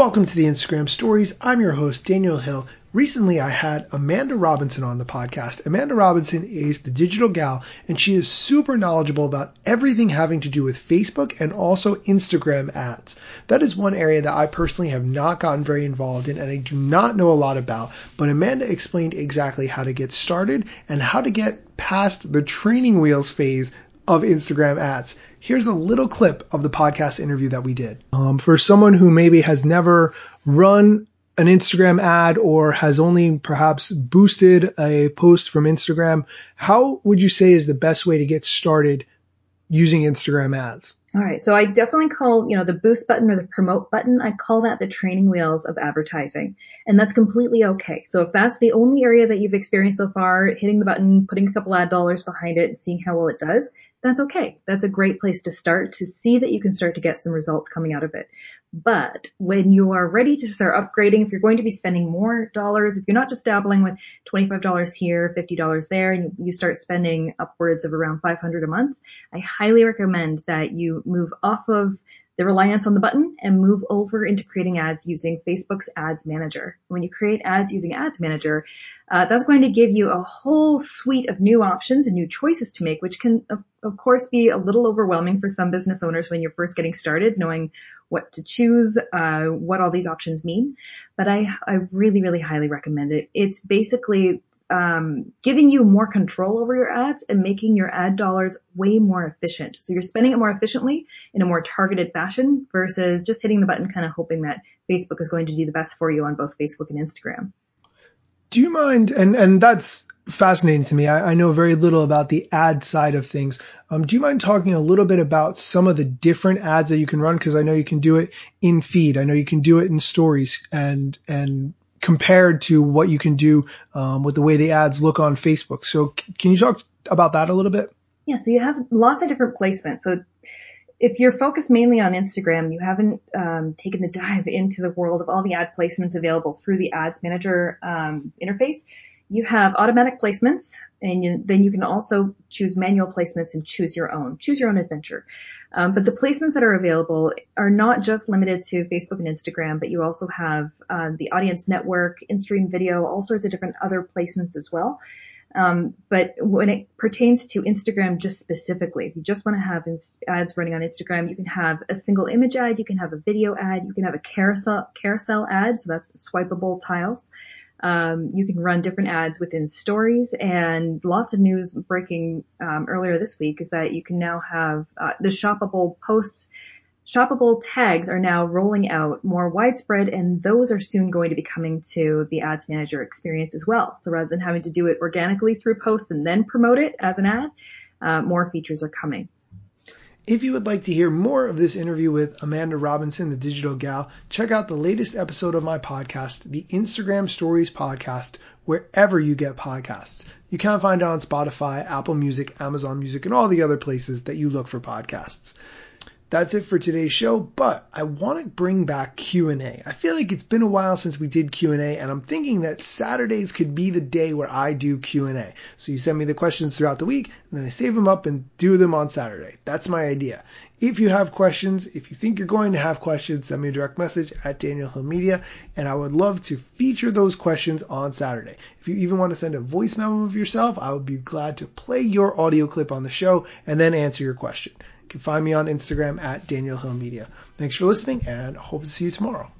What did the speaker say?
welcome to the Instagram Stories. I'm your host, Daniel Hill. Recently, I had Amanda Robinson on the podcast. Amanda Robinson is the digital gal, and she is super knowledgeable about everything having to do with Facebook and also Instagram ads. That is one area that I personally have not gotten very involved in and I do not know a lot about, but Amanda explained exactly how to get started and how to get past the training wheels phase of Instagram ads. Here's a little clip of the podcast interview that we did. Um, for someone who maybe has never run an Instagram ad or has only perhaps boosted a post from Instagram, how would you say is the best way to get started using Instagram ads? All right. So I definitely call, you know, the boost button or the promote button, I call that the training wheels of advertising. And that's completely okay. So if that's the only area that you've experienced so far, hitting the button, putting a couple ad dollars behind it and seeing how well it does, that's okay. That's a great place to start to see that you can start to get some results coming out of it. But when you are ready to start upgrading, if you're going to be spending more dollars, if you're not just dabbling with $25 here, $50 there, and you start spending upwards of around 500 a month, I highly recommend that you move off of the reliance on the button and move over into creating ads using Facebook's Ads Manager. When you create ads using Ads Manager, uh, that's going to give you a whole suite of new options and new choices to make, which can, of, of course, be a little overwhelming for some business owners when you're first getting started, knowing what to choose, uh, what all these options mean. But I, I really, really highly recommend it. It's basically um, giving you more control over your ads and making your ad dollars way more efficient. So you're spending it more efficiently in a more targeted fashion versus just hitting the button kind of hoping that Facebook is going to do the best for you on both Facebook and Instagram. Do you mind, and, and that's fascinating to me. I, I know very little about the ad side of things. Um, do you mind talking a little bit about some of the different ads that you can run? Cause I know you can do it in feed. I know you can do it in stories and, and compared to what you can do um, with the way the ads look on Facebook. So c- can you talk about that a little bit? Yeah, so you have lots of different placements. So if you're focused mainly on Instagram, you haven't um, taken the dive into the world of all the ad placements available through the Ads Manager um, interface. You have automatic placements, and you, then you can also choose manual placements and choose your own. Choose your own adventure. Um, but the placements that are available are not just limited to Facebook and Instagram, but you also have uh, the Audience Network, in-stream video, all sorts of different other placements as well. Um, but when it pertains to Instagram just specifically, if you just want to have inst- ads running on Instagram, you can have a single image ad, you can have a video ad, you can have a carousel carousel ad, so that's swipeable tiles. Um, you can run different ads within stories and lots of news breaking um, earlier this week is that you can now have uh, the shoppable posts shoppable tags are now rolling out more widespread and those are soon going to be coming to the ads manager experience as well. So rather than having to do it organically through posts and then promote it as an ad, uh, more features are coming. If you would like to hear more of this interview with Amanda Robinson, the digital gal, check out the latest episode of my podcast, the Instagram Stories Podcast, wherever you get podcasts. You can find it on Spotify, Apple Music, Amazon Music, and all the other places that you look for podcasts that's it for today's show, but I want to bring back Q&A. I feel like it's been a while since we did Q&A and I'm thinking that Saturdays could be the day where I do Q&A. So you send me the questions throughout the week and then I save them up and do them on Saturday. That's my idea. If you have questions, if you think you're going to have questions, send me a direct message at Daniel Hill Media and I would love to feature those questions on Saturday. If you even want to send a voice memo of yourself, I would be glad to play your audio clip on the show and then answer your question. You can find me on Instagram at Daniel Hill Media. Thanks for listening and hope to see you tomorrow.